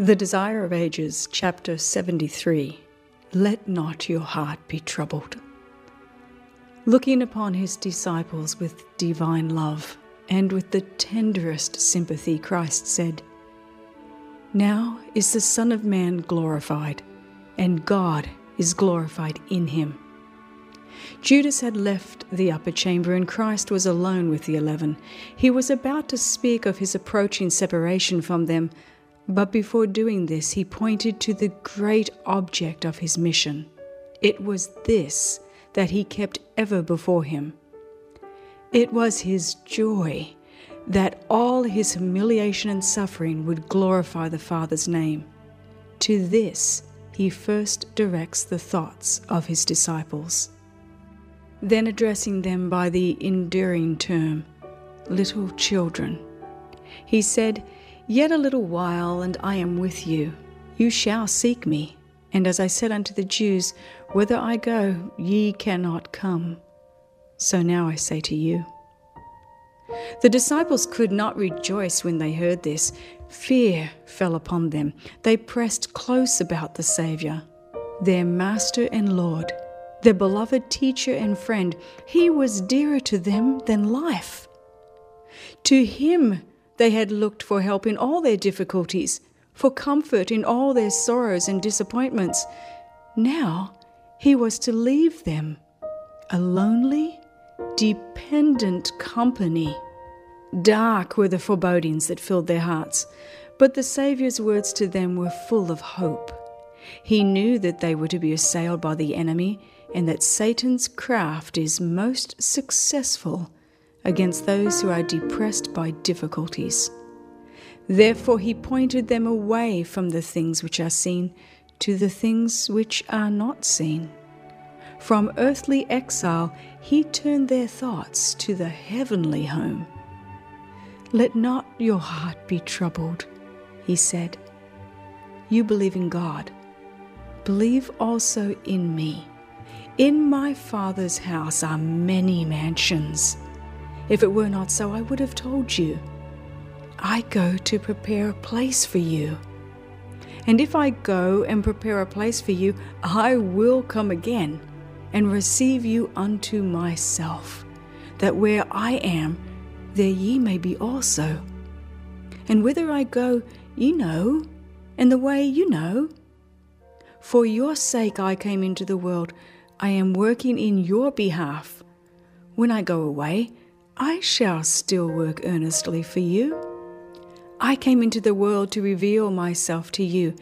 The Desire of Ages, chapter 73 Let not your heart be troubled. Looking upon his disciples with divine love and with the tenderest sympathy, Christ said, Now is the Son of Man glorified, and God is glorified in him. Judas had left the upper chamber, and Christ was alone with the eleven. He was about to speak of his approaching separation from them but before doing this, he pointed to the great object of his mission. It was this that he kept ever before him. It was his joy that all his humiliation and suffering would glorify the Father's name. To this he first directs the thoughts of his disciples. Then addressing them by the endearing term, little children, he said, Yet a little while, and I am with you. You shall seek me. And as I said unto the Jews, Whither I go, ye cannot come. So now I say to you. The disciples could not rejoice when they heard this. Fear fell upon them. They pressed close about the Saviour, their Master and Lord, their beloved teacher and friend. He was dearer to them than life. To him they had looked for help in all their difficulties, for comfort in all their sorrows and disappointments. Now he was to leave them, a lonely, dependent company. Dark were the forebodings that filled their hearts, but the Saviour's words to them were full of hope. He knew that they were to be assailed by the enemy and that Satan's craft is most successful against those who are depressed by difficulties. Therefore, he pointed them away from the things which are seen to the things which are not seen. From earthly exile, he turned their thoughts to the heavenly home. Let not your heart be troubled, he said. You believe in God. Believe also in me. In my Father's house are many mansions. If it were not so, I would have told you. I go to prepare a place for you. And if I go and prepare a place for you, I will come again and receive you unto myself, that where I am, there ye may be also. And whither I go, ye know, and the way you know. For your sake I came into the world. I am working in your behalf. When I go away, I shall still work earnestly for you. I came into the world to reveal myself to you,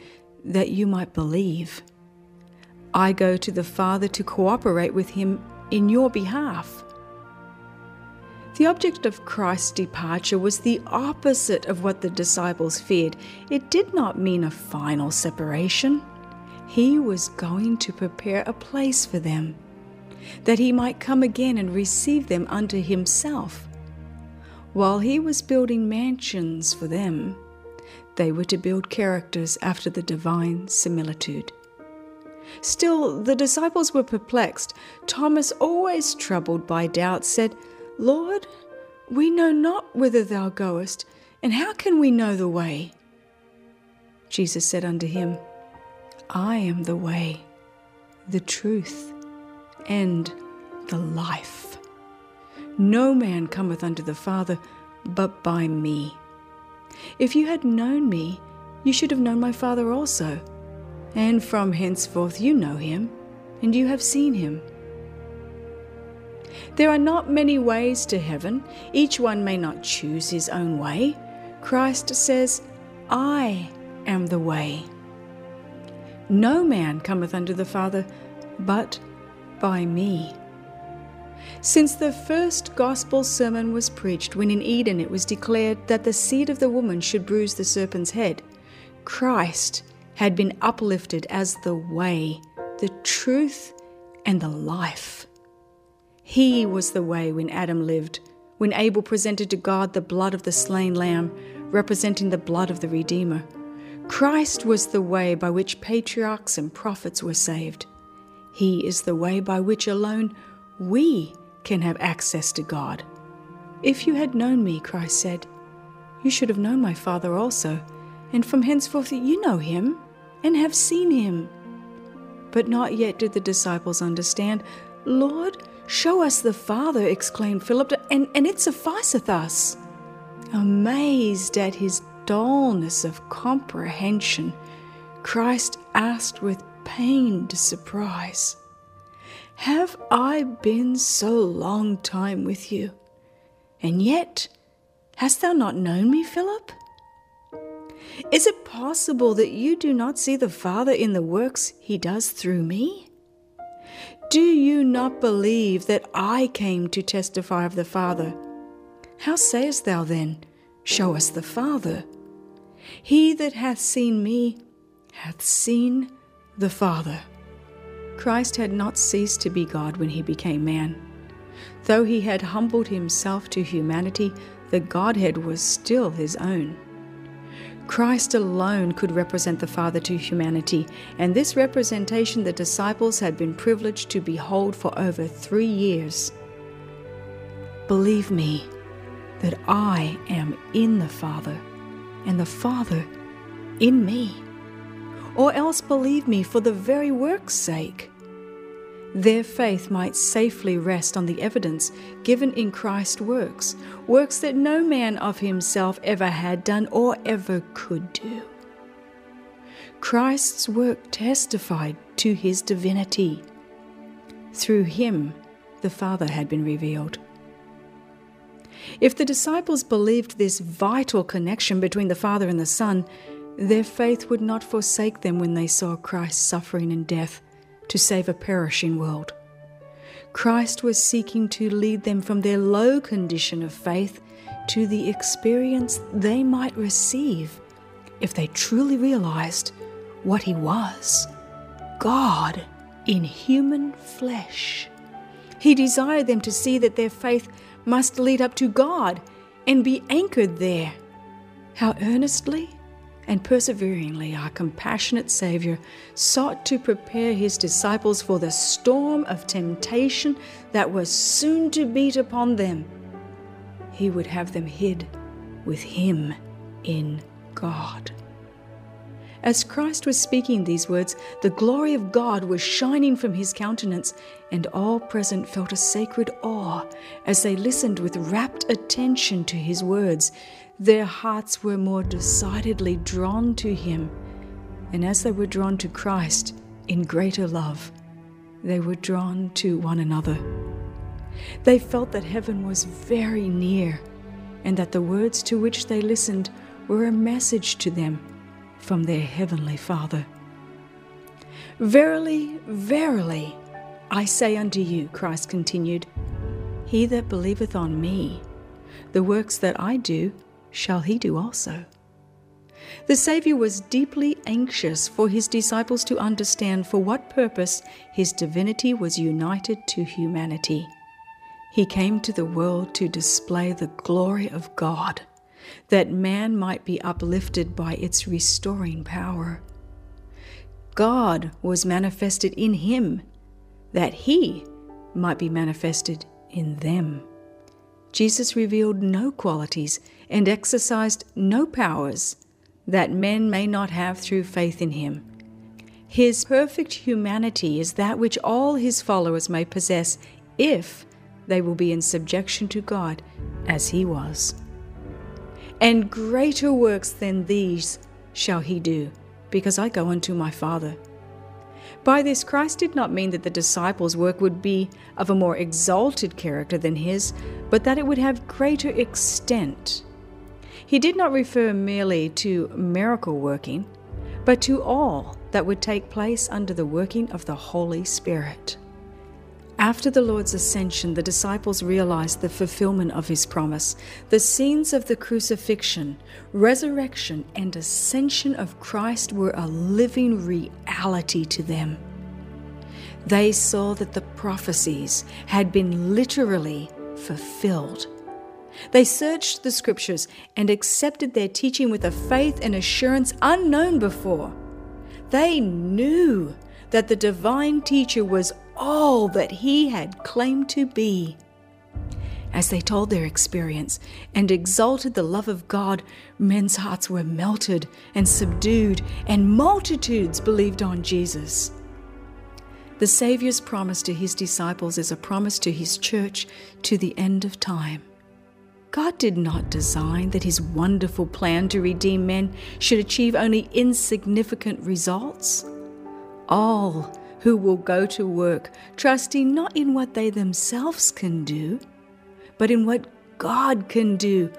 that you might believe. I go to the Father to cooperate with him in your behalf. The object of Christ's departure was the opposite of what the disciples feared. It did not mean a final separation. He was going to prepare a place for them that he might come again and receive them unto himself. While he was building mansions for them, they were to build characters after the divine similitude. Still, the disciples were perplexed. Thomas, always troubled by doubt, said, Lord, we know not whither thou goest, and how can we know the way? Jesus said unto him, I am the way, the truth, and the life. No man cometh unto the Father but by me. If you had known me, you should have known my Father also. And from henceforth you know him, and you have seen him. There are not many ways to heaven, each one may not choose his own way. Christ says, I am the way. No man cometh unto the Father but by me. Since the first gospel sermon was preached, when in Eden it was declared that the seed of the woman should bruise the serpent's head, Christ had been uplifted as the way, the truth, and the life. He was the way when Adam lived, when Abel presented to God the blood of the slain lamb, representing the blood of the Redeemer. Christ was the way by which patriarchs and prophets were saved. He is the way by which alone we can have access to God. If you had known me, Christ said, you should have known my Father also. and from henceforth you know him and have seen him. But not yet did the disciples understand. Lord, show us the Father, exclaimed Philip, and, and it sufficeth us. Amazed at his dullness of comprehension, Christ asked with pained surprise, Have I been so long time with you, and yet hast thou not known me, Philip? Is it possible that you do not see the Father in the works he does through me? Do you not believe that I came to testify of the Father? How sayest thou then, Show us the Father? He that hath seen me hath seen the Father. Christ had not ceased to be God when he became man. Though he had humbled himself to humanity, the Godhead was still his own. Christ alone could represent the Father to humanity, and this representation the disciples had been privileged to behold for over three years. Believe me that I am in the Father, and the Father in me. Or else believe me for the very work's sake their faith might safely rest on the evidence given in Christ's works, works that no man of himself ever had done or ever could do. Christ's work testified to his divinity. Through him, the Father had been revealed. If the disciples believed this vital connection between the Father and the Son, their faith would not forsake them when they saw Christ's suffering and death to save a perishing world. Christ was seeking to lead them from their low condition of faith to the experience they might receive if they truly realized what He was God in human flesh. He desired them to see that their faith must lead up to God and be anchored there. How earnestly and perseveringly our compassionate Saviour sought to prepare his disciples for the storm of temptation that was soon to beat upon them. He would have them hid with him in God. As Christ was speaking these words, the glory of God was shining from his countenance, and all present felt a sacred awe as they listened with rapt attention to his words. Their hearts were more decidedly drawn to him, and as they were drawn to Christ in greater love, they were drawn to one another. They felt that heaven was very near, and that the words to which they listened were a message to them from their heavenly Father. Verily, verily, I say unto you, Christ continued, He that believeth on me, the works that I do, shall he do also. The Saviour was deeply anxious for his disciples to understand for what purpose his divinity was united to humanity. He came to the world to display the glory of God that man might be uplifted by its restoring power. God was manifested in him, that he might be manifested in them. Jesus revealed no qualities and exercised no powers that men may not have through faith in him. His perfect humanity is that which all his followers may possess if they will be in subjection to God as he was and greater works than these shall he do, because I go unto my Father. By this, Christ did not mean that the disciples' work would be of a more exalted character than his, but that it would have greater extent. He did not refer merely to miracle working, but to all that would take place under the working of the Holy Spirit. After the Lord's ascension, the disciples realized the fulfillment of his promise. The scenes of the crucifixion, resurrection, and ascension of Christ were a living reality to them. They saw that the prophecies had been literally fulfilled. They searched the scriptures and accepted their teaching with a faith and assurance unknown before. They knew that the divine teacher was all that he had claimed to be. as they told their experience and exalted the love of God, men's hearts were melted and subdued, and multitudes believed on Jesus. The Saviour's promise to his disciples is a promise to his church to the end of time. God did not design that his wonderful plan to redeem men should achieve only insignificant results. All who will go to work trusting not in what they themselves can do, but in what God can do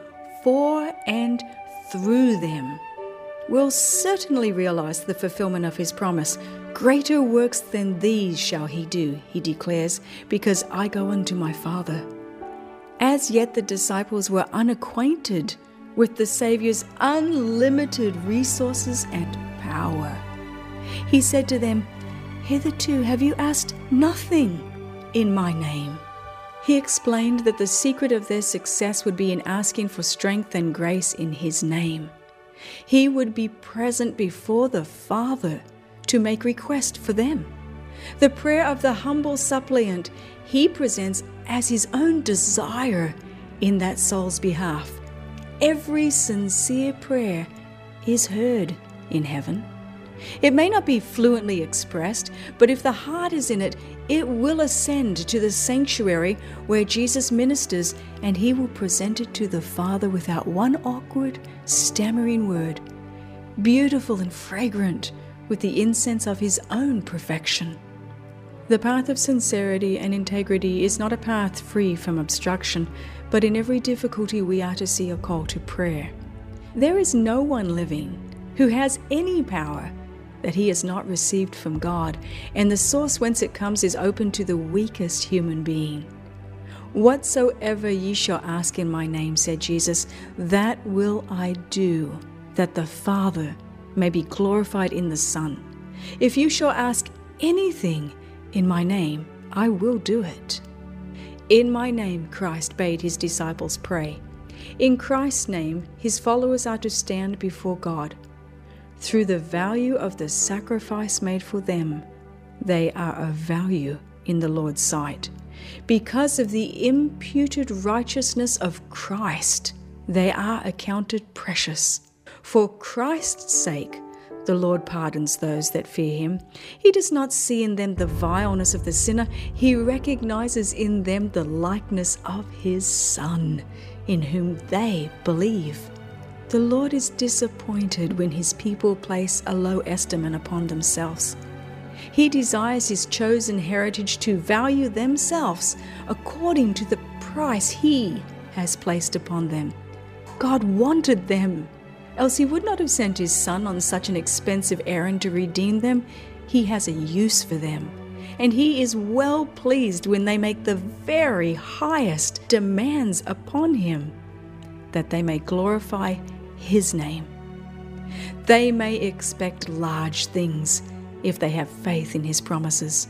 for and through them, will certainly realize the fulfillment of his promise. Greater works than these shall he do, he declares, because I go unto my Father. As yet the disciples were unacquainted with the Saviour's unlimited resources and power. He said to them, Hitherto have you asked nothing in my name. He explained that the secret of their success would be in asking for strength and grace in His name. He would be present before the Father to make request for them. The prayer of the humble suppliant he presents as his own desire in that soul's behalf. Every sincere prayer is heard in heaven. It may not be fluently expressed, but if the heart is in it, it will ascend to the sanctuary where Jesus ministers, and he will present it to the Father without one awkward, stammering word, beautiful and fragrant with the incense of his own perfection. The path of sincerity and integrity is not a path free from obstruction, but in every difficulty we are to see a call to prayer. There is no one living who has any power that he has not received from God, and the source whence it comes is open to the weakest human being. Whatsoever ye shall ask in my name, said Jesus, that will I do, that the Father may be glorified in the Son. If you shall ask anything in my name, I will do it. In my name, Christ bade his disciples pray. In Christ's name, his followers are to stand before God. Through the value of the sacrifice made for them, they are of value in the Lord's sight. Because of the imputed righteousness of Christ, they are accounted precious. For Christ's sake, the Lord pardons those that fear him. He does not see in them the vileness of the sinner, he recognizes in them the likeness of his Son, in whom they believe. The Lord is disappointed when his people place a low estimate upon themselves. He desires his chosen heritage to value themselves according to the price he has placed upon them. God wanted them else he would not have sent his son on such an expensive errand to redeem them. He has a use for them, and he is well pleased when they make the very highest demands upon him, that they may glorify his name. They may expect large things if they have faith in his promises.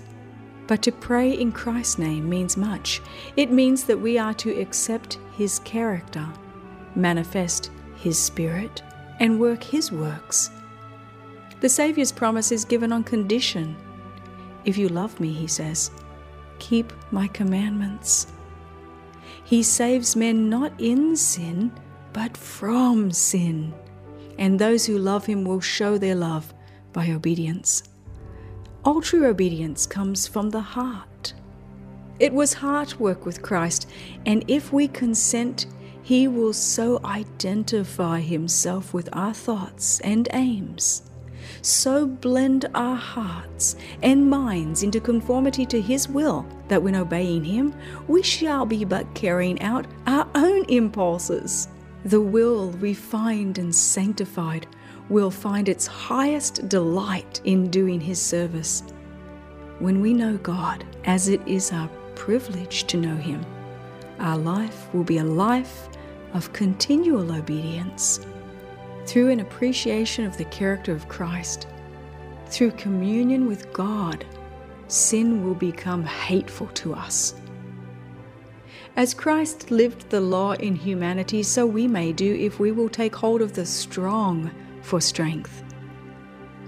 But to pray in Christ's name means much. It means that we are to accept his character, manifest his spirit, and work his works. The Saviour's promise is given on condition. If you love me, he says, keep my commandments. He saves men not in sin, but from sin. And those who love him will show their love by obedience. All true obedience comes from the heart. It was heart work with Christ, and if we consent, he will so identify Himself with our thoughts and aims, so blend our hearts and minds into conformity to His will that when obeying Him, we shall be but carrying out our own impulses. The will, refined and sanctified, will find its highest delight in doing His service. When we know God, as it is our privilege to know Him, our life will be a life of continual obedience through an appreciation of the character of Christ, through communion with God, sin will become hateful to us. As Christ lived the law in humanity, so we may do if we will take hold of the strong for strength.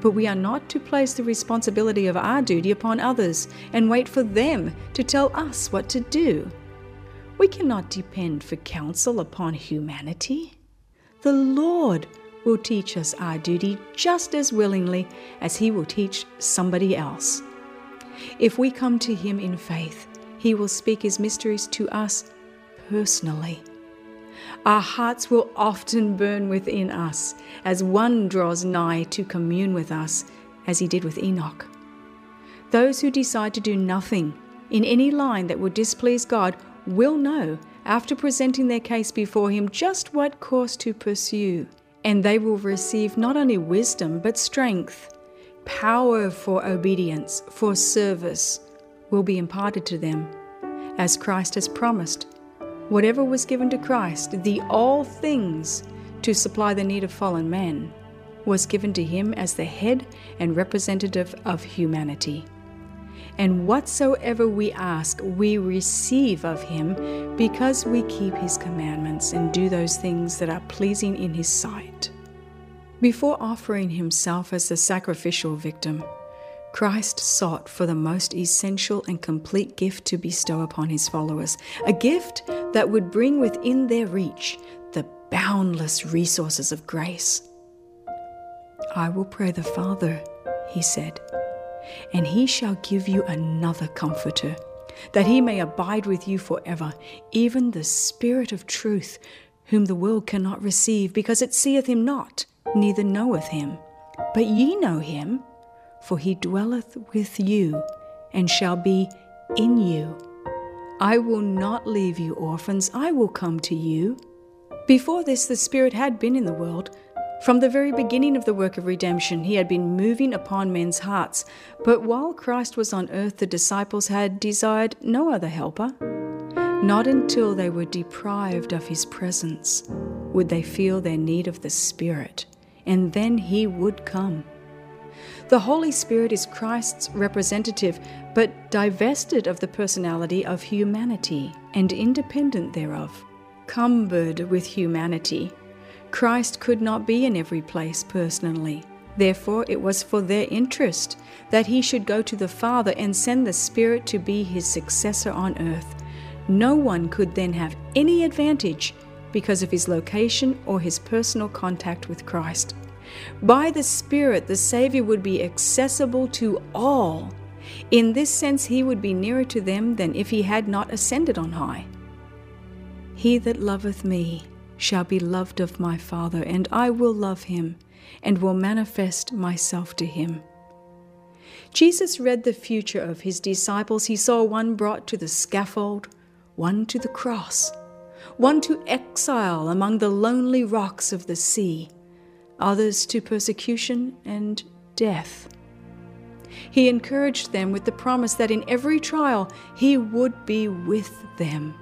But we are not to place the responsibility of our duty upon others and wait for them to tell us what to do. We cannot depend for counsel upon humanity. The Lord will teach us our duty just as willingly as He will teach somebody else. If we come to Him in faith, He will speak His mysteries to us personally. Our hearts will often burn within us as one draws nigh to commune with us, as He did with Enoch. Those who decide to do nothing in any line that would displease God will know, after presenting their case before Him, just what course to pursue, and they will receive not only wisdom but strength. Power for obedience, for service, will be imparted to them, as Christ has promised. Whatever was given to Christ, the all things to supply the need of fallen man, was given to him as the head and representative of humanity. And whatsoever we ask, we receive of him because we keep his commandments and do those things that are pleasing in his sight. Before offering himself as the sacrificial victim, Christ sought for the most essential and complete gift to bestow upon his followers, a gift that would bring within their reach the boundless resources of grace. I will pray the Father, he said and he shall give you another comforter, that he may abide with you forever, even the Spirit of truth, whom the world cannot receive, because it seeth him not, neither knoweth him. But ye know him, for he dwelleth with you, and shall be in you. I will not leave you orphans, I will come to you. Before this, the Spirit had been in the world from the very beginning of the work of redemption, he had been moving upon men's hearts, but while Christ was on earth, the disciples had desired no other helper. Not until they were deprived of his presence would they feel their need of the Spirit, and then he would come. The Holy Spirit is Christ's representative, but divested of the personality of humanity and independent thereof, cumbered with humanity Christ could not be in every place personally. Therefore, it was for their interest that he should go to the Father and send the Spirit to be his successor on earth. No one could then have any advantage because of his location or his personal contact with Christ. By the Spirit, the Savior would be accessible to all. In this sense, he would be nearer to them than if he had not ascended on high. He that loveth me, shall be loved of my Father, and I will love him, and will manifest myself to him. Jesus read the future of his disciples. He saw one brought to the scaffold, one to the cross, one to exile among the lonely rocks of the sea, others to persecution and death. He encouraged them with the promise that in every trial he would be with them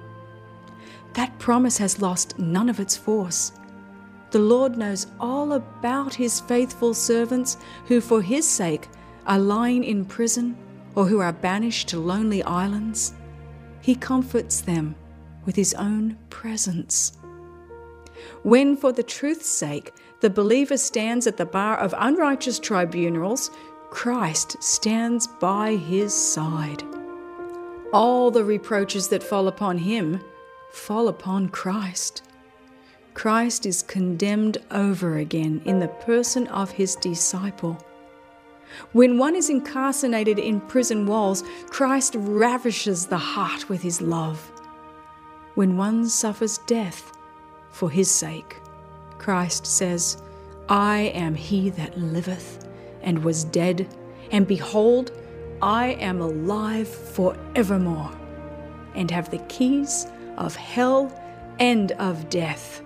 that promise has lost none of its force. The Lord knows all about his faithful servants who, for his sake, are lying in prison or who are banished to lonely islands. He comforts them with his own presence. When, for the truth's sake, the believer stands at the bar of unrighteous tribunals, Christ stands by his side. All the reproaches that fall upon him fall upon Christ. Christ is condemned over again in the person of his disciple. When one is incarcerated in prison walls, Christ ravishes the heart with his love. When one suffers death for his sake, Christ says, I am he that liveth and was dead, and behold, I am alive for evermore, and have the keys of hell and of death.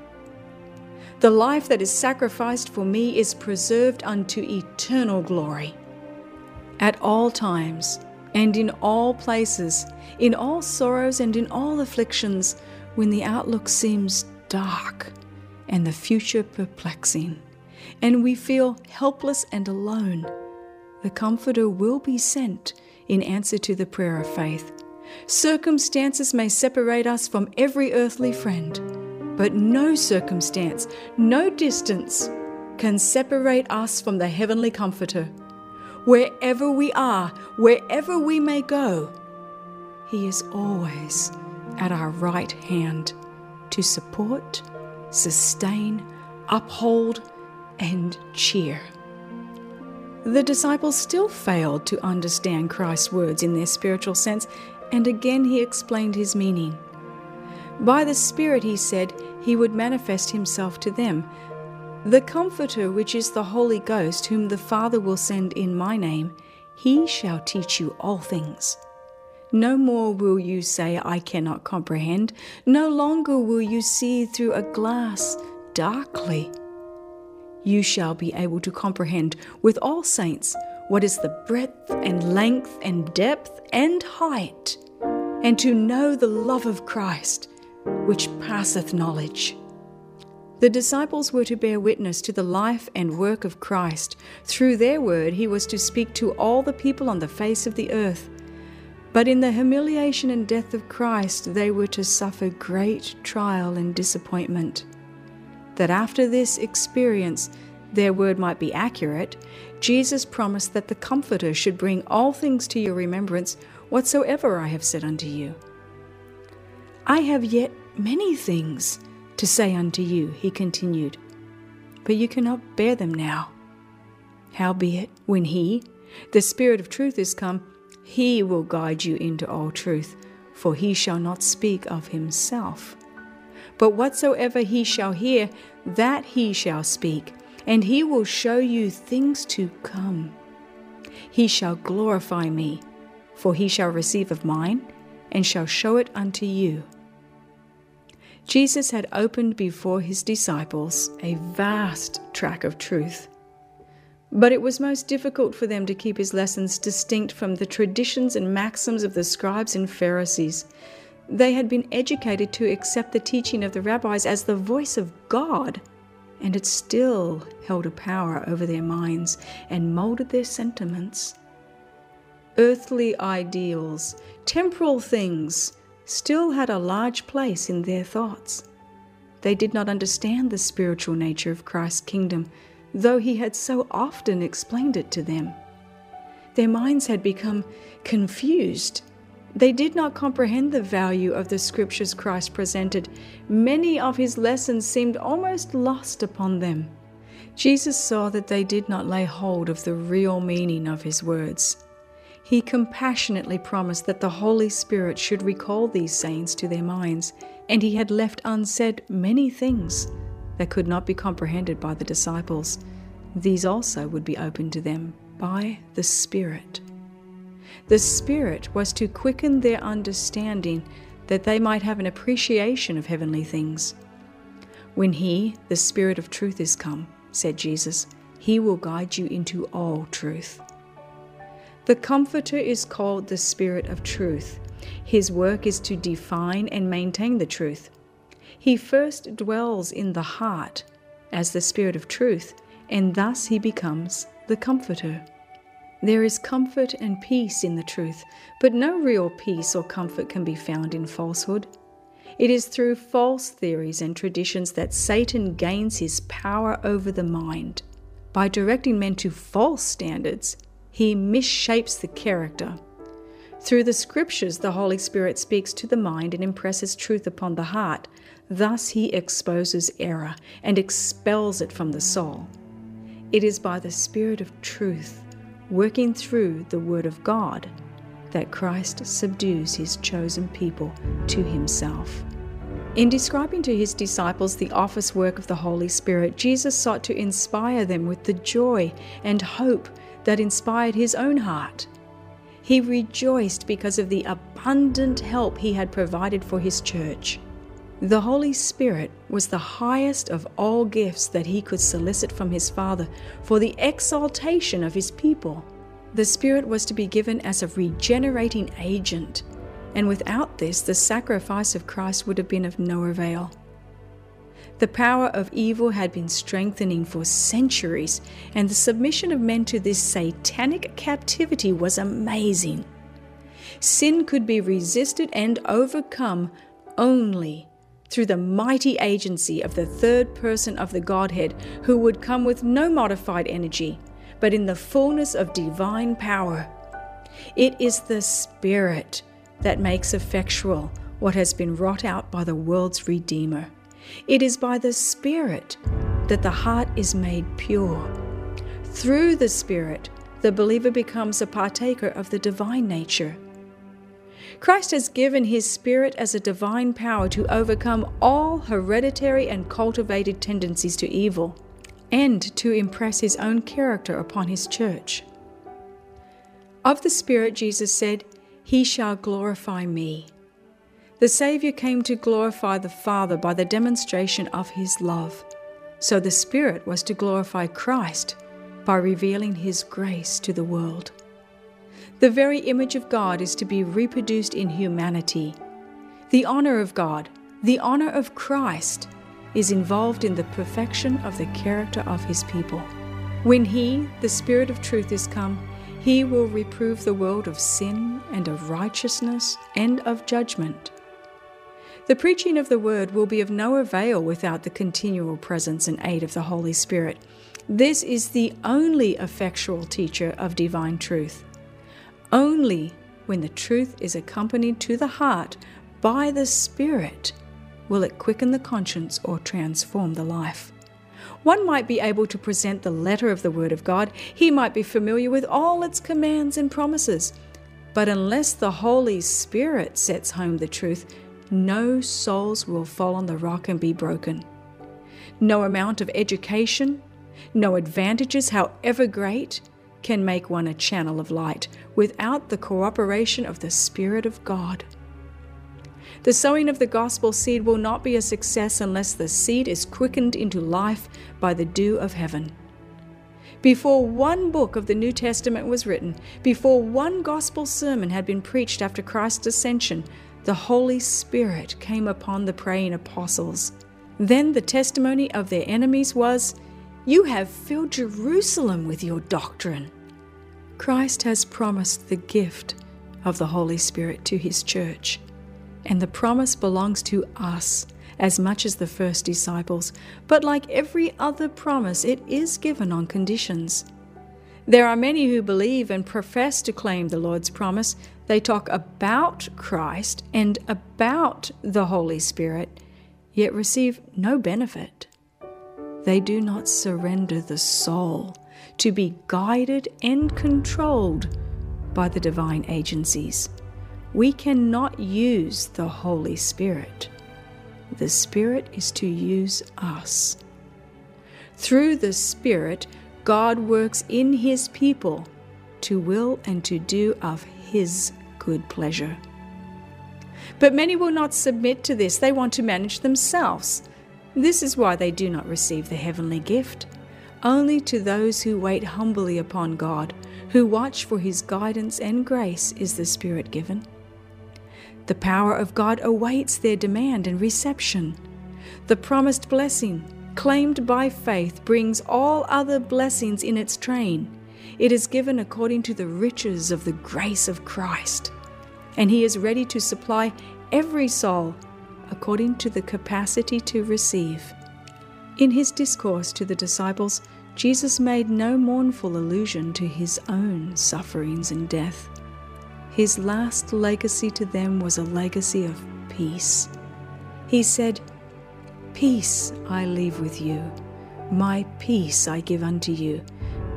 The life that is sacrificed for me is preserved unto eternal glory. At all times, and in all places, in all sorrows and in all afflictions, when the outlook seems dark and the future perplexing, and we feel helpless and alone, the Comforter will be sent in answer to the prayer of faith Circumstances may separate us from every earthly friend, but no circumstance, no distance can separate us from the Heavenly Comforter. Wherever we are, wherever we may go, He is always at our right hand to support, sustain, uphold, and cheer. The disciples still failed to understand Christ's words in their spiritual sense, and again he explained his meaning. By the Spirit, he said, he would manifest himself to them. The Comforter, which is the Holy Ghost, whom the Father will send in my name, he shall teach you all things. No more will you say, I cannot comprehend. No longer will you see through a glass darkly. You shall be able to comprehend with all saints what is the breadth and length and depth and height, and to know the love of Christ, which passeth knowledge. The disciples were to bear witness to the life and work of Christ. Through their word, he was to speak to all the people on the face of the earth. But in the humiliation and death of Christ, they were to suffer great trial and disappointment. That after this experience, their word might be accurate, Jesus promised that the Comforter should bring all things to your remembrance whatsoever I have said unto you. I have yet many things to say unto you, he continued, but you cannot bear them now. Howbeit, when he, the Spirit of truth, is come, he will guide you into all truth, for he shall not speak of himself. But whatsoever he shall hear, that he shall speak, and he will show you things to come. He shall glorify me, for he shall receive of mine, and shall show it unto you. Jesus had opened before his disciples a vast track of truth but it was most difficult for them to keep his lessons distinct from the traditions and maxims of the scribes and Pharisees. They had been educated to accept the teaching of the rabbis as the voice of God, and it still held a power over their minds and molded their sentiments. Earthly ideals, temporal things, still had a large place in their thoughts. They did not understand the spiritual nature of Christ's kingdom though he had so often explained it to them. Their minds had become confused. They did not comprehend the value of the scriptures Christ presented. Many of his lessons seemed almost lost upon them. Jesus saw that they did not lay hold of the real meaning of his words. He compassionately promised that the Holy Spirit should recall these sayings to their minds, and he had left unsaid many things that could not be comprehended by the disciples, these also would be opened to them by the Spirit. The Spirit was to quicken their understanding that they might have an appreciation of heavenly things. When He, the Spirit of truth, is come, said Jesus, He will guide you into all truth. The Comforter is called the Spirit of truth. His work is to define and maintain the truth. He first dwells in the heart as the Spirit of truth, and thus he becomes the Comforter. There is comfort and peace in the truth, but no real peace or comfort can be found in falsehood. It is through false theories and traditions that Satan gains his power over the mind. By directing men to false standards, he misshapes the character. Through the scriptures, the Holy Spirit speaks to the mind and impresses truth upon the heart, Thus he exposes error and expels it from the soul. It is by the Spirit of truth, working through the Word of God, that Christ subdues his chosen people to himself. In describing to his disciples the office work of the Holy Spirit, Jesus sought to inspire them with the joy and hope that inspired his own heart. He rejoiced because of the abundant help he had provided for his church. The Holy Spirit was the highest of all gifts that he could solicit from his Father for the exaltation of his people. The Spirit was to be given as a regenerating agent, and without this, the sacrifice of Christ would have been of no avail. The power of evil had been strengthening for centuries, and the submission of men to this satanic captivity was amazing. Sin could be resisted and overcome only through the mighty agency of the third person of the Godhead, who would come with no modified energy, but in the fullness of divine power. It is the Spirit that makes effectual what has been wrought out by the world's Redeemer. It is by the Spirit that the heart is made pure. Through the Spirit, the believer becomes a partaker of the divine nature. Christ has given His Spirit as a divine power to overcome all hereditary and cultivated tendencies to evil, and to impress His own character upon His church. Of the Spirit, Jesus said, He shall glorify me. The Saviour came to glorify the Father by the demonstration of His love. So the Spirit was to glorify Christ by revealing His grace to the world. The very image of God is to be reproduced in humanity. The honor of God, the honor of Christ, is involved in the perfection of the character of His people. When He, the Spirit of truth, is come, He will reprove the world of sin and of righteousness and of judgment. The preaching of the word will be of no avail without the continual presence and aid of the Holy Spirit. This is the only effectual teacher of divine truth. Only when the truth is accompanied to the heart by the Spirit will it quicken the conscience or transform the life. One might be able to present the letter of the Word of God, he might be familiar with all its commands and promises. But unless the Holy Spirit sets home the truth, no souls will fall on the rock and be broken. No amount of education, no advantages, however great, can make one a channel of light without the cooperation of the Spirit of God. The sowing of the gospel seed will not be a success unless the seed is quickened into life by the dew of heaven. Before one book of the New Testament was written, before one gospel sermon had been preached after Christ's ascension, the Holy Spirit came upon the praying apostles. Then the testimony of their enemies was, You have filled Jerusalem with your doctrine. Christ has promised the gift of the Holy Spirit to his church, and the promise belongs to us as much as the first disciples, but like every other promise, it is given on conditions. There are many who believe and profess to claim the Lord's promise. They talk about Christ and about the Holy Spirit, yet receive no benefit. They do not surrender the soul to be guided and controlled by the divine agencies. We cannot use the Holy Spirit. The Spirit is to use us. Through the Spirit, God works in His people to will and to do of His good pleasure. But many will not submit to this. They want to manage themselves. This is why they do not receive the heavenly gift. Only to those who wait humbly upon God, who watch for His guidance and grace, is the Spirit given. The power of God awaits their demand and reception. The promised blessing, claimed by faith, brings all other blessings in its train. It is given according to the riches of the grace of Christ, and He is ready to supply every soul according to the capacity to receive. In his discourse to the disciples, Jesus made no mournful allusion to his own sufferings and death. His last legacy to them was a legacy of peace. He said, Peace I leave with you, my peace I give unto you.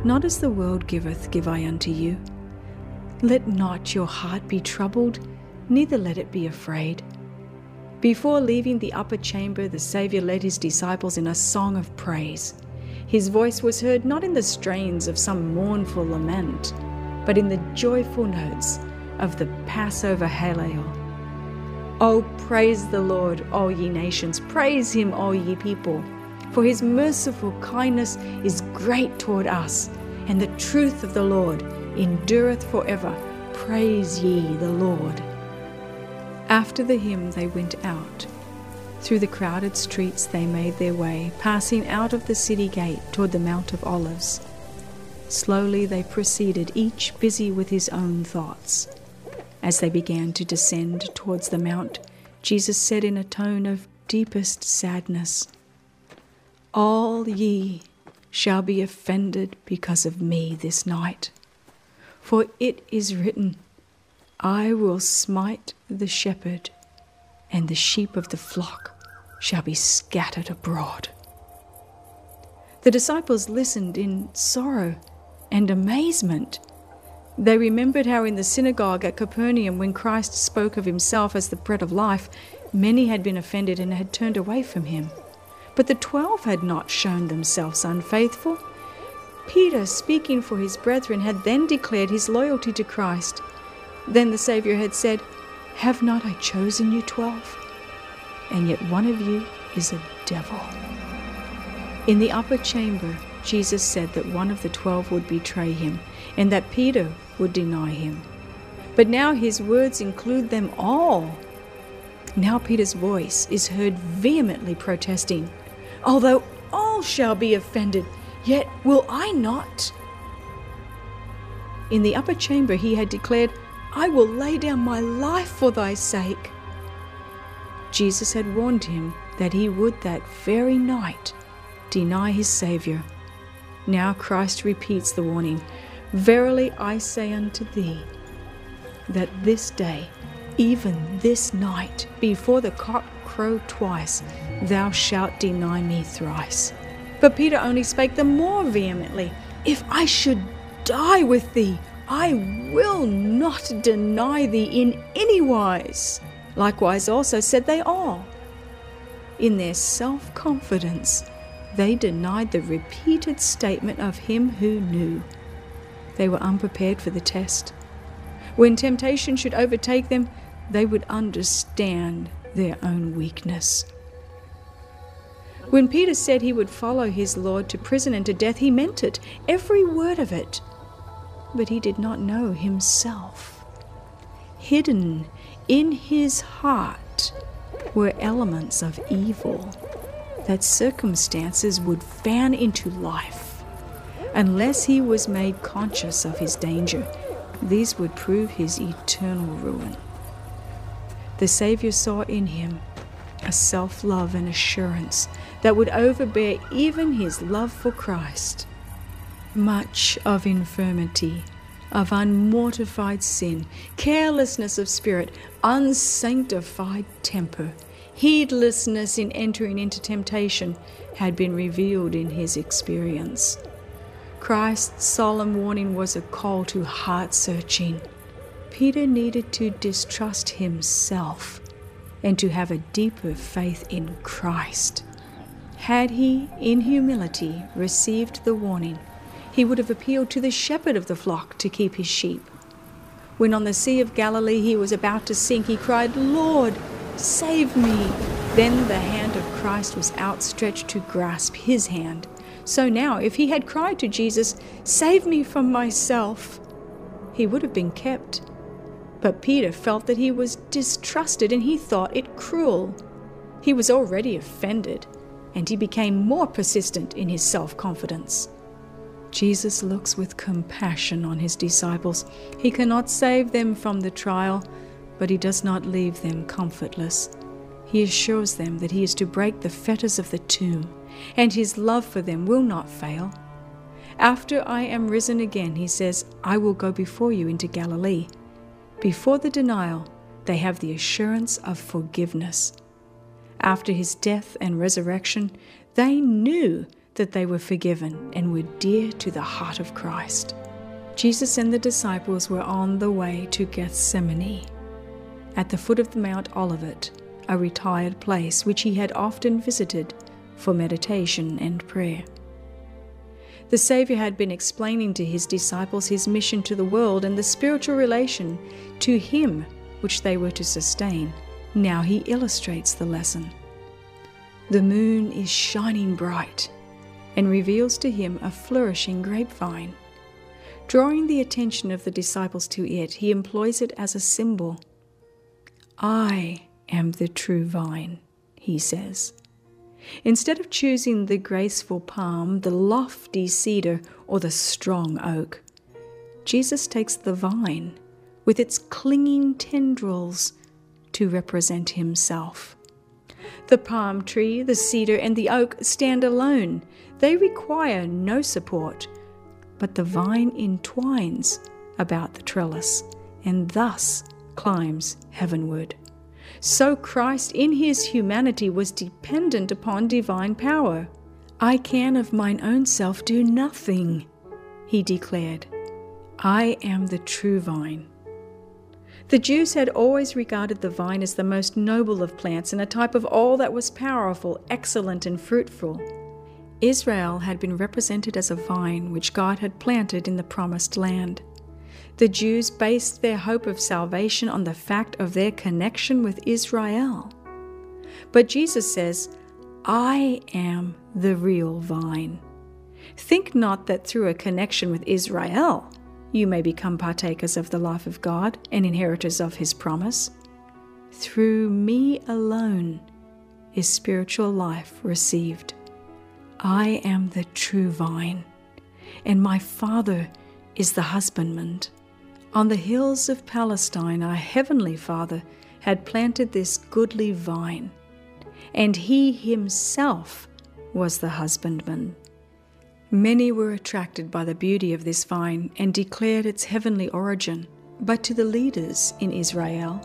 Not as the world giveth, give I unto you. Let not your heart be troubled, neither let it be afraid. Before leaving the upper chamber, the Saviour led his disciples in a song of praise. His voice was heard not in the strains of some mournful lament, but in the joyful notes of the Passover Hallel. Oh, praise the Lord, all ye nations. Praise him, all ye people. For his merciful kindness is great toward us, and the truth of the Lord endureth forever. Praise ye the Lord. After the hymn, they went out. Through the crowded streets they made their way, passing out of the city gate toward the Mount of Olives. Slowly they proceeded, each busy with his own thoughts. As they began to descend towards the mount, Jesus said in a tone of deepest sadness, All ye shall be offended because of me this night. For it is written, I will smite the shepherd, and the sheep of the flock shall be scattered abroad. The disciples listened in sorrow and amazement. They remembered how in the synagogue at Capernaum, when Christ spoke of himself as the bread of life, many had been offended and had turned away from him. But the twelve had not shown themselves unfaithful. Peter, speaking for his brethren, had then declared his loyalty to Christ. Then the Saviour had said, Have not I chosen you twelve? And yet one of you is a devil. In the upper chamber, Jesus said that one of the twelve would betray him, and that Peter would deny him. But now his words include them all. Now Peter's voice is heard vehemently protesting, Although all shall be offended, yet will I not. In the upper chamber he had declared, I will lay down my life for thy sake. Jesus had warned him that he would that very night deny his Saviour. Now Christ repeats the warning Verily I say unto thee, that this day, even this night, before the cock crow twice, thou shalt deny me thrice. But Peter only spake the more vehemently, If I should die with thee, I will not deny thee in any wise. Likewise also said they all. In their self confidence, they denied the repeated statement of him who knew. They were unprepared for the test. When temptation should overtake them, they would understand their own weakness. When Peter said he would follow his Lord to prison and to death, he meant it, every word of it. But he did not know himself. Hidden in his heart were elements of evil that circumstances would fan into life. Unless he was made conscious of his danger, these would prove his eternal ruin. The Saviour saw in him a self love and assurance that would overbear even his love for Christ. Much of infirmity, of unmortified sin, carelessness of spirit, unsanctified temper, heedlessness in entering into temptation had been revealed in his experience. Christ's solemn warning was a call to heart searching. Peter needed to distrust himself and to have a deeper faith in Christ. Had he, in humility, received the warning, he would have appealed to the shepherd of the flock to keep his sheep. When on the Sea of Galilee he was about to sink, he cried, Lord, save me. Then the hand of Christ was outstretched to grasp his hand. So now, if he had cried to Jesus, Save me from myself, he would have been kept. But Peter felt that he was distrusted and he thought it cruel. He was already offended, and he became more persistent in his self confidence. Jesus looks with compassion on his disciples. He cannot save them from the trial, but he does not leave them comfortless. He assures them that he is to break the fetters of the tomb, and his love for them will not fail. After I am risen again, he says, I will go before you into Galilee. Before the denial, they have the assurance of forgiveness. After his death and resurrection, they knew that they were forgiven and were dear to the heart of Christ. Jesus and the disciples were on the way to Gethsemane, at the foot of the Mount Olivet, a retired place which he had often visited for meditation and prayer. The Saviour had been explaining to his disciples his mission to the world and the spiritual relation to him which they were to sustain. Now he illustrates the lesson. The moon is shining bright and reveals to him a flourishing grapevine. Drawing the attention of the disciples to it, he employs it as a symbol. I am the true vine, he says. Instead of choosing the graceful palm, the lofty cedar, or the strong oak, Jesus takes the vine with its clinging tendrils to represent himself. The palm tree, the cedar, and the oak stand alone. They require no support, but the vine entwines about the trellis and thus climbs heavenward. So Christ in his humanity was dependent upon divine power. I can of mine own self do nothing, he declared. I am the true vine. The Jews had always regarded the vine as the most noble of plants and a type of all that was powerful, excellent, and fruitful. Israel had been represented as a vine which God had planted in the promised land. The Jews based their hope of salvation on the fact of their connection with Israel. But Jesus says, I am the real vine. Think not that through a connection with Israel you may become partakers of the life of God and inheritors of his promise. Through me alone is spiritual life received. I am the true vine, and my Father is the husbandman. On the hills of Palestine, our heavenly Father had planted this goodly vine, and he himself was the husbandman. Many were attracted by the beauty of this vine and declared its heavenly origin, but to the leaders in Israel,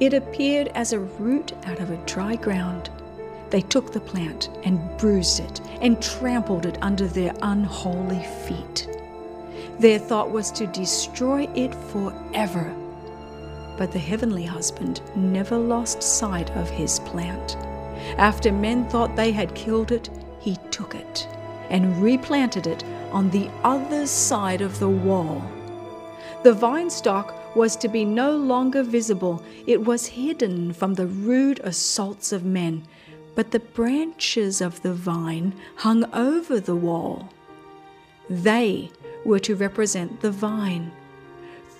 it appeared as a root out of a dry ground. They took the plant and bruised it and trampled it under their unholy feet. Their thought was to destroy it forever. But the heavenly husband never lost sight of his plant. After men thought they had killed it, he took it and replanted it on the other side of the wall. The vine stock was to be no longer visible, it was hidden from the rude assaults of men, but the branches of the vine hung over the wall. They were to represent the vine.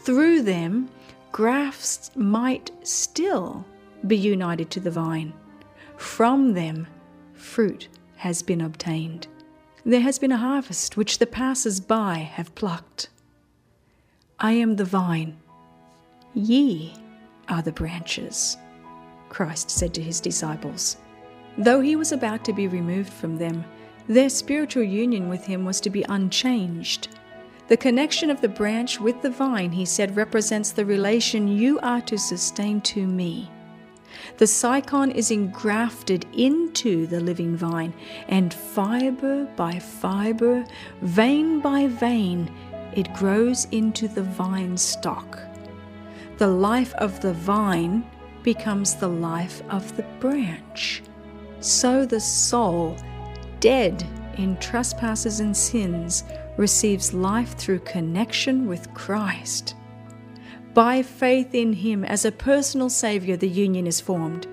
Through them, grafts might still be united to the vine. From them, fruit has been obtained. There has been a harvest which the passers by have plucked. I am the vine, ye are the branches, Christ said to his disciples. Though he was about to be removed from them, their spiritual union with him was to be unchanged. The connection of the branch with the vine, he said, represents the relation you are to sustain to me. The scion is engrafted into the living vine, and fiber by fiber, vein by vein, it grows into the vine stock. The life of the vine becomes the life of the branch. So the soul, dead in trespasses and sins, receives life through connection with Christ. By faith in Him as a personal Savior, the union is formed.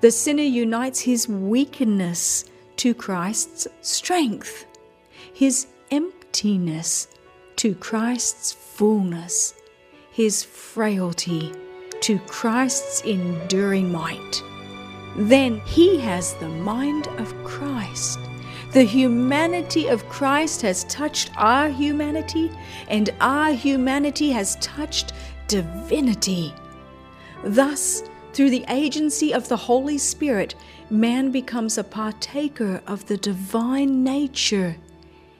The sinner unites his weakness to Christ's strength, his emptiness to Christ's fullness, his frailty to Christ's enduring might. Then he has the mind of Christ the humanity of Christ has touched our humanity, and our humanity has touched divinity. Thus, through the agency of the Holy Spirit, man becomes a partaker of the divine nature.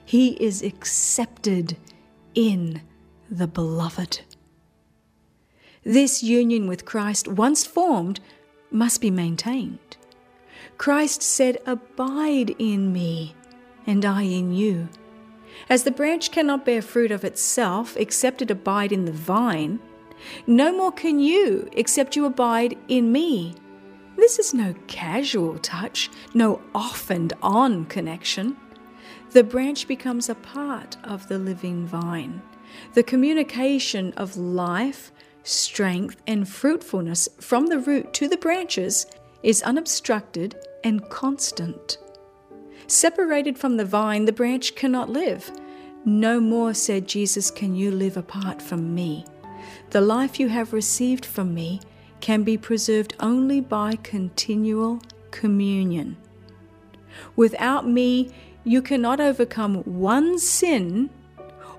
He is accepted in the Beloved. This union with Christ, once formed, must be maintained. Christ said, Abide in me, and I in you. As the branch cannot bear fruit of itself except it abide in the vine, no more can you except you abide in me. This is no casual touch, no off and on connection. The branch becomes a part of the living vine. The communication of life, strength, and fruitfulness from the root to the branches is unobstructed and constant. Separated from the vine, the branch cannot live. No more, said Jesus, can you live apart from me. The life you have received from me can be preserved only by continual communion. Without me, you cannot overcome one sin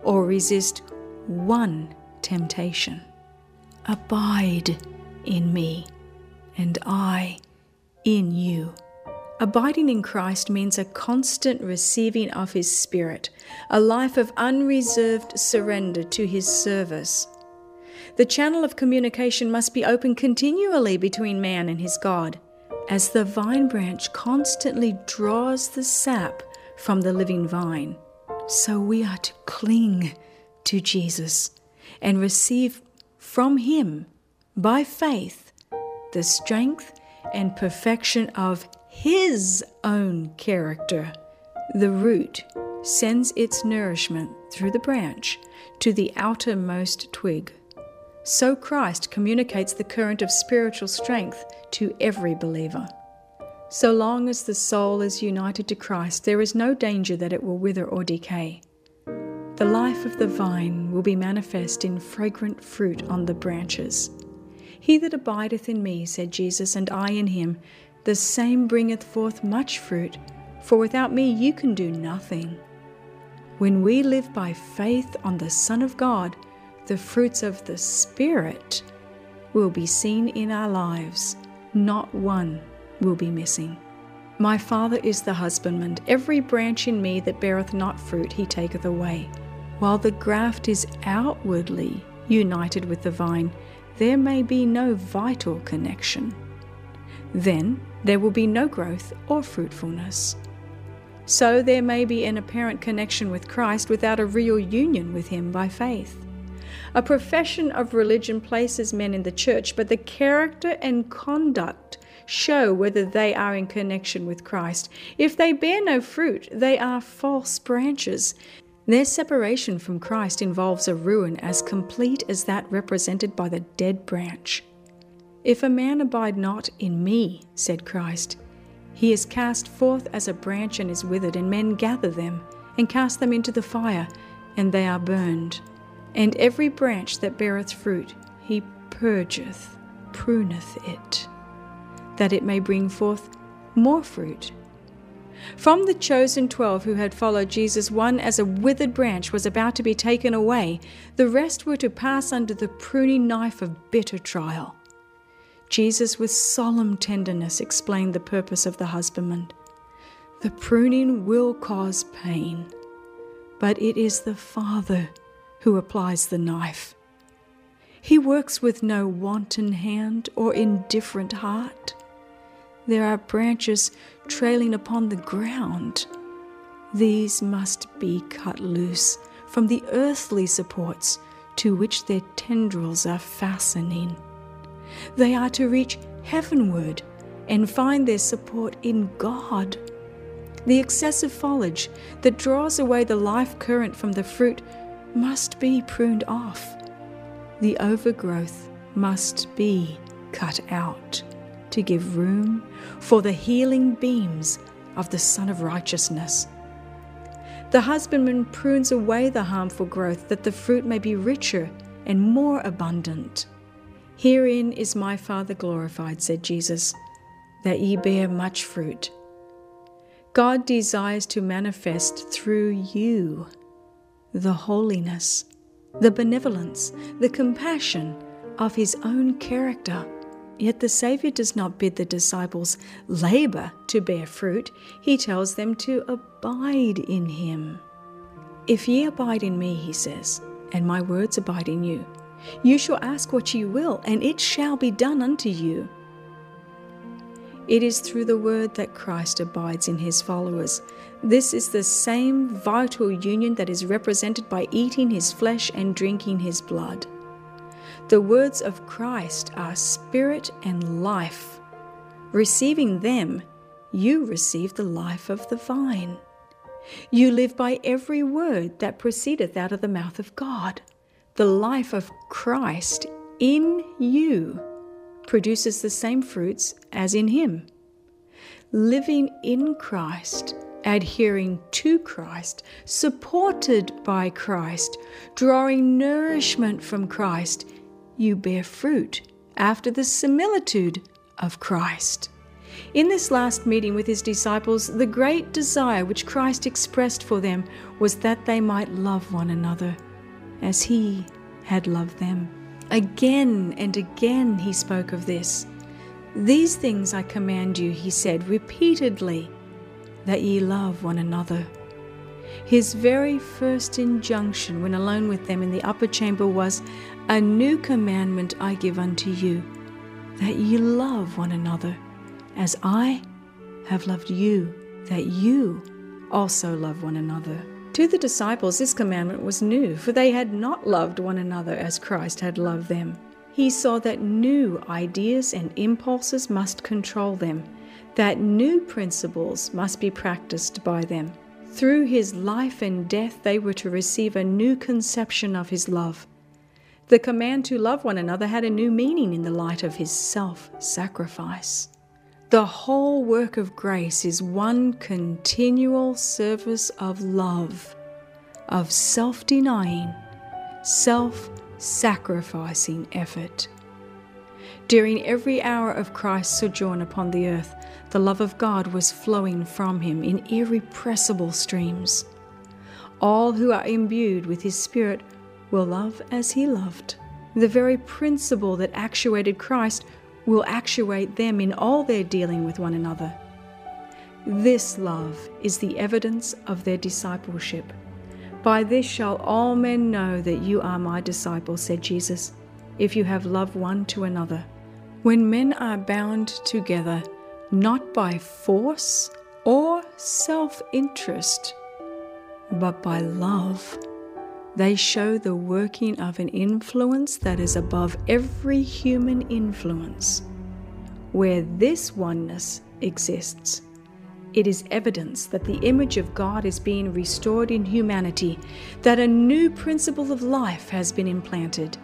or resist one temptation. Abide in me, and I in you. Abiding in Christ means a constant receiving of His Spirit, a life of unreserved surrender to His service. The channel of communication must be open continually between man and his God, as the vine branch constantly draws the sap from the living vine. So we are to cling to Jesus and receive from Him by faith the strength and perfection of His own character. The root sends its nourishment through the branch to the outermost twig. So Christ communicates the current of spiritual strength to every believer. So long as the soul is united to Christ, there is no danger that it will wither or decay. The life of the vine will be manifest in fragrant fruit on the branches. He that abideth in me, said Jesus, and I in him, the same bringeth forth much fruit, for without me you can do nothing. When we live by faith on the Son of God, the fruits of the Spirit will be seen in our lives. Not one will be missing. My Father is the husbandman. Every branch in me that beareth not fruit, he taketh away. While the graft is outwardly united with the vine, there may be no vital connection. Then there will be no growth or fruitfulness. So there may be an apparent connection with Christ without a real union with Him by faith. A profession of religion places men in the church, but the character and conduct show whether they are in connection with Christ. If they bear no fruit, they are false branches. Their separation from Christ involves a ruin as complete as that represented by the dead branch. If a man abide not in me, said Christ, he is cast forth as a branch and is withered, and men gather them and cast them into the fire, and they are burned. And every branch that beareth fruit, he purgeth, pruneth it, that it may bring forth more fruit. From the chosen twelve who had followed Jesus, one as a withered branch was about to be taken away. The rest were to pass under the pruning knife of bitter trial. Jesus, with solemn tenderness, explained the purpose of the husbandman. The pruning will cause pain, but it is the Father who applies the knife. He works with no wanton hand or indifferent heart. There are branches trailing upon the ground. These must be cut loose from the earthly supports to which their tendrils are fastening. They are to reach heavenward and find their support in God. The excessive foliage that draws away the life current from the fruit must be pruned off. The overgrowth must be cut out to give room for the healing beams of the Sun of Righteousness. The husbandman prunes away the harmful growth that the fruit may be richer and more abundant. Herein is my Father glorified, said Jesus, that ye bear much fruit. God desires to manifest through you the holiness, the benevolence, the compassion of his own character. Yet the Saviour does not bid the disciples labour to bear fruit, he tells them to abide in him. If ye abide in me, he says, and my words abide in you, you shall ask what ye will, and it shall be done unto you. It is through the word that Christ abides in his followers. This is the same vital union that is represented by eating his flesh and drinking his blood. The words of Christ are spirit and life. Receiving them, you receive the life of the vine. You live by every word that proceedeth out of the mouth of God the life of Christ in you produces the same fruits as in Him. Living in Christ, adhering to Christ, supported by Christ, drawing nourishment from Christ, you bear fruit after the similitude of Christ. In this last meeting with his disciples, the great desire which Christ expressed for them was that they might love one another as he had loved them. Again and again he spoke of this. These things I command you, he said repeatedly, that ye love one another. His very first injunction when alone with them in the upper chamber was, A new commandment I give unto you, that ye love one another, as I have loved you, that you also love one another. To the disciples, this commandment was new, for they had not loved one another as Christ had loved them. He saw that new ideas and impulses must control them, that new principles must be practiced by them. Through his life and death, they were to receive a new conception of his love. The command to love one another had a new meaning in the light of his self sacrifice. The whole work of grace is one continual service of love, of self denying, self sacrificing effort. During every hour of Christ's sojourn upon the earth, the love of God was flowing from him in irrepressible streams. All who are imbued with his Spirit will love as he loved. The very principle that actuated Christ will actuate them in all their dealing with one another. This love is the evidence of their discipleship. By this shall all men know that you are my disciples, said Jesus, if you have love one to another. When men are bound together, not by force or self interest, but by love, they show the working of an influence that is above every human influence. Where this oneness exists, it is evidence that the image of God is being restored in humanity, that a new principle of life has been implanted.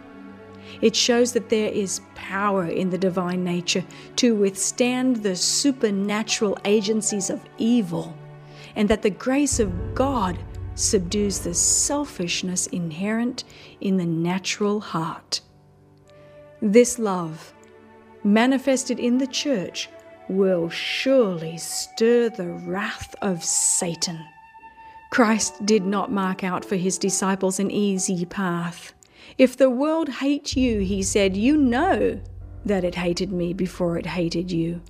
It shows that there is power in the divine nature to withstand the supernatural agencies of evil, and that the grace of God subdues the selfishness inherent in the natural heart. This love, manifested in the church, will surely stir the wrath of Satan. Christ did not mark out for his disciples an easy path. If the world hates you, he said, you know that it hated me before it hated you.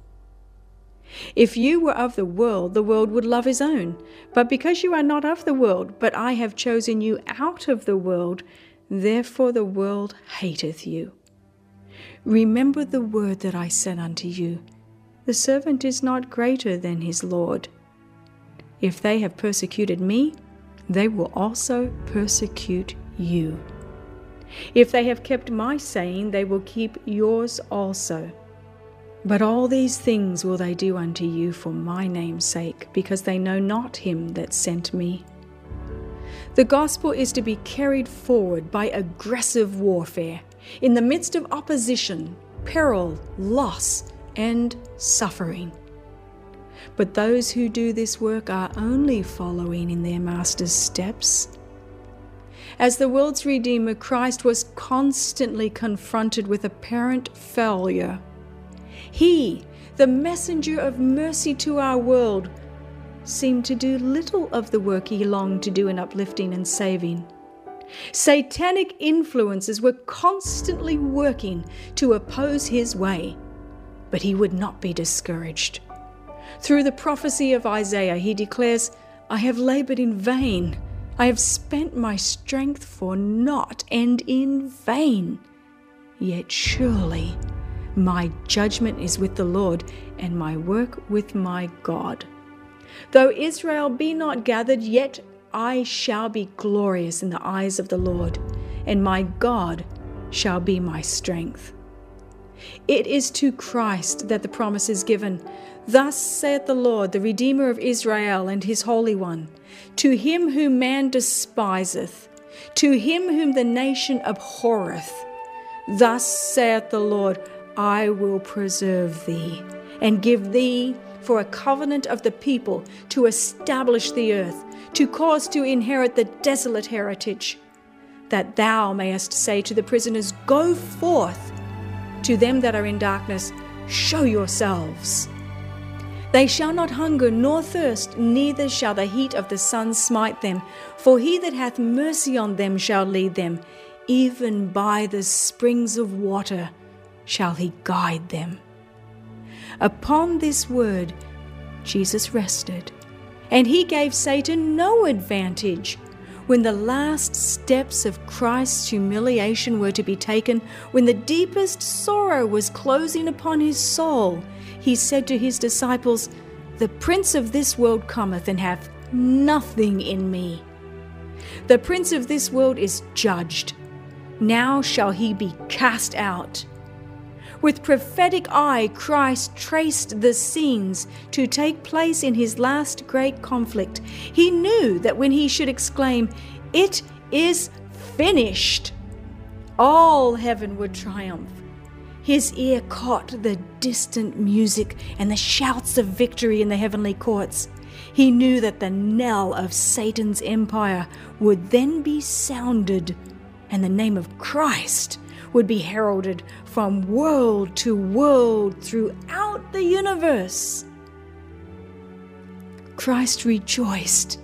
If you were of the world, the world would love his own. But because you are not of the world, but I have chosen you out of the world, therefore the world hateth you. Remember the word that I said unto you The servant is not greater than his Lord. If they have persecuted me, they will also persecute you. If they have kept my saying, they will keep yours also. But all these things will they do unto you for my name's sake, because they know not him that sent me. The gospel is to be carried forward by aggressive warfare in the midst of opposition, peril, loss, and suffering. But those who do this work are only following in their Master's steps. As the world's Redeemer, Christ was constantly confronted with apparent failure he, the messenger of mercy to our world, seemed to do little of the work he longed to do in uplifting and saving. Satanic influences were constantly working to oppose his way, but he would not be discouraged. Through the prophecy of Isaiah, he declares, I have labored in vain. I have spent my strength for naught and in vain. Yet surely my judgment is with the Lord, and my work with my God. Though Israel be not gathered, yet I shall be glorious in the eyes of the Lord, and my God shall be my strength. It is to Christ that the promise is given. Thus saith the Lord, the Redeemer of Israel and his Holy One, to him whom man despiseth, to him whom the nation abhorreth. Thus saith the Lord, I will preserve thee, and give thee for a covenant of the people to establish the earth, to cause to inherit the desolate heritage, that thou mayest say to the prisoners, Go forth. To them that are in darkness, show yourselves. They shall not hunger nor thirst, neither shall the heat of the sun smite them. For he that hath mercy on them shall lead them, even by the springs of water shall he guide them. Upon this word, Jesus rested, And he gave Satan no advantage. When the last steps of Christ's humiliation were to be taken, when the deepest sorrow was closing upon his soul, he said to his disciples, The prince of this world cometh and hath nothing in me. The prince of this world is judged. Now shall he be cast out. With prophetic eye, Christ traced the scenes to take place in his last great conflict. He knew that when he should exclaim, It is finished, all heaven would triumph. His ear caught the distant music and the shouts of victory in the heavenly courts. He knew that the knell of Satan's empire would then be sounded, and the name of Christ would be heralded from world to world throughout the universe. Christ rejoiced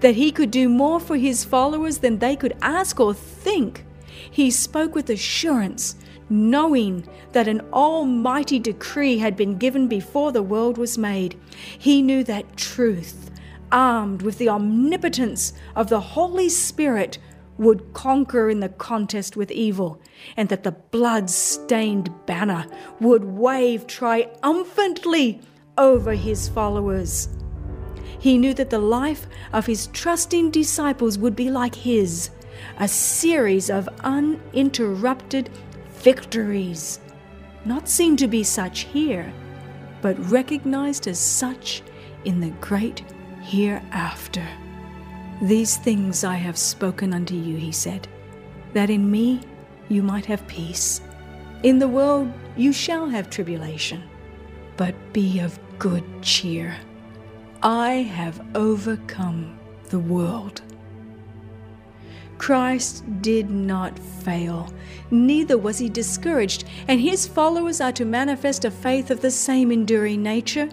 that he could do more for his followers than they could ask or think. He spoke with assurance, knowing that an almighty decree had been given before the world was made. He knew that truth, armed with the omnipotence of the Holy Spirit, would conquer in the contest with evil, and that the blood stained banner would wave triumphantly over his followers. He knew that the life of his trusting disciples would be like his, a series of uninterrupted victories, not seen to be such here, but recognized as such in the great hereafter. These things I have spoken unto you, he said, that in me you might have peace. In the world you shall have tribulation, but be of good cheer. I have overcome the world. Christ did not fail, neither was he discouraged, and his followers are to manifest a faith of the same enduring nature.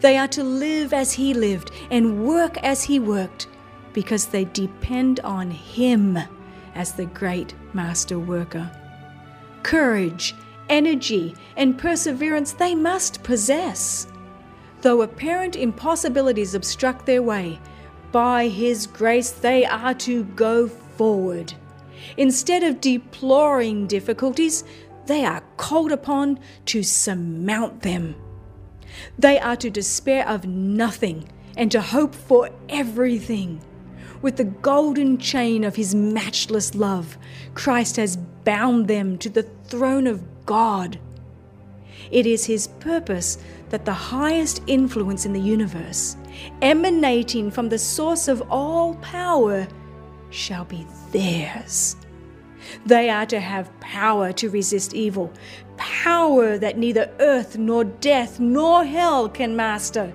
They are to live as he lived and work as he worked because they depend on Him as the great master worker. Courage, energy, and perseverance they must possess. Though apparent impossibilities obstruct their way, by His grace they are to go forward. Instead of deploring difficulties, they are called upon to surmount them. They are to despair of nothing and to hope for everything. With the golden chain of his matchless love, Christ has bound them to the throne of God. It is his purpose that the highest influence in the universe, emanating from the source of all power, shall be theirs. They are to have power to resist evil, power that neither earth nor death nor hell can master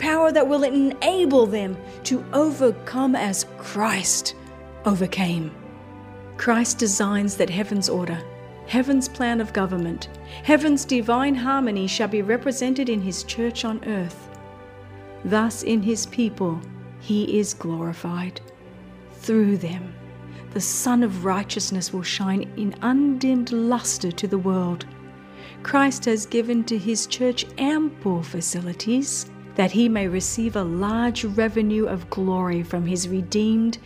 power that will enable them to overcome as Christ overcame. Christ designs that heaven's order, heaven's plan of government, heaven's divine harmony shall be represented in his church on earth. Thus, in his people, he is glorified. Through them, the Sun of Righteousness will shine in undimmed luster to the world. Christ has given to his church ample facilities that he may receive a large revenue of glory from his redeemed,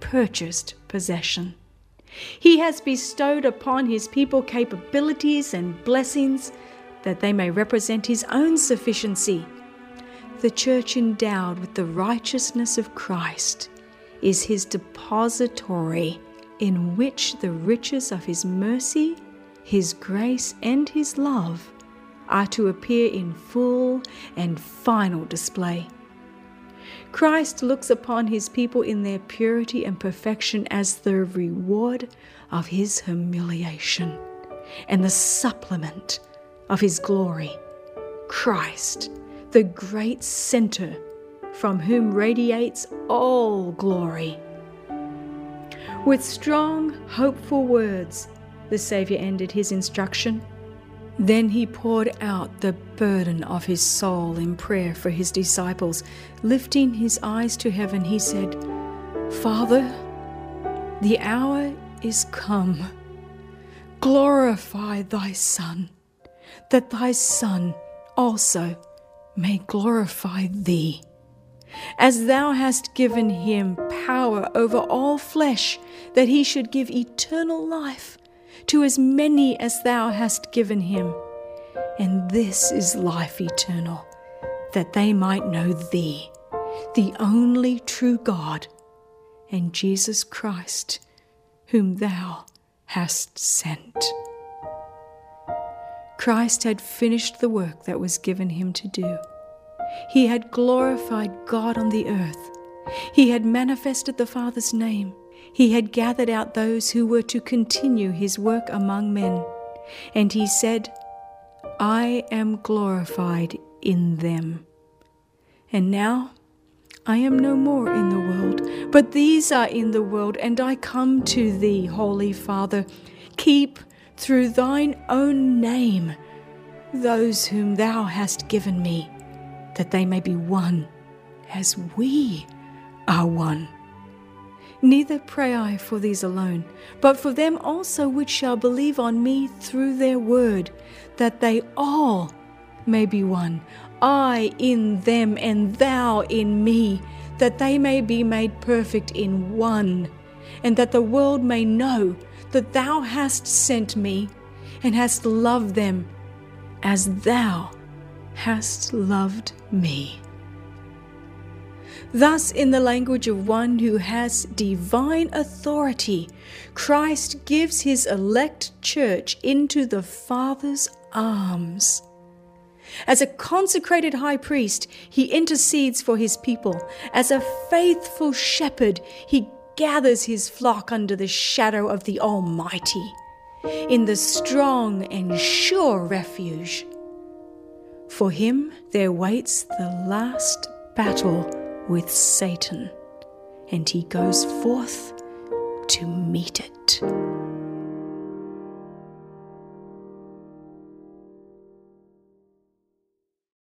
purchased possession. He has bestowed upon his people capabilities and blessings that they may represent his own sufficiency. The church endowed with the righteousness of Christ is his depository in which the riches of his mercy, his grace, and his love are to appear in full and final display. Christ looks upon his people in their purity and perfection as the reward of his humiliation and the supplement of his glory. Christ, the great center from whom radiates all glory. With strong, hopeful words, the Saviour ended his instruction. Then he poured out the burden of his soul in prayer for his disciples. Lifting his eyes to heaven, he said, Father, the hour is come. Glorify thy Son, that thy Son also may glorify thee, as thou hast given him power over all flesh, that he should give eternal life to as many as thou hast given him. And this is life eternal, that they might know thee, the only true God, and Jesus Christ, whom thou hast sent. Christ had finished the work that was given him to do. He had glorified God on the earth. He had manifested the Father's name. He had gathered out those who were to continue his work among men. And he said, I am glorified in them. And now I am no more in the world, but these are in the world, and I come to thee, Holy Father. Keep through thine own name those whom thou hast given me, that they may be one as we are one. Neither pray I for these alone, but for them also which shall believe on me through their word, that they all may be one, I in them and thou in me, that they may be made perfect in one, and that the world may know that thou hast sent me and hast loved them as thou hast loved me. Thus, in the language of one who has divine authority, Christ gives his elect church into the Father's arms. As a consecrated high priest, he intercedes for his people. As a faithful shepherd, he gathers his flock under the shadow of the Almighty, in the strong and sure refuge. For him there waits the last battle with Satan, and he goes forth to meet it.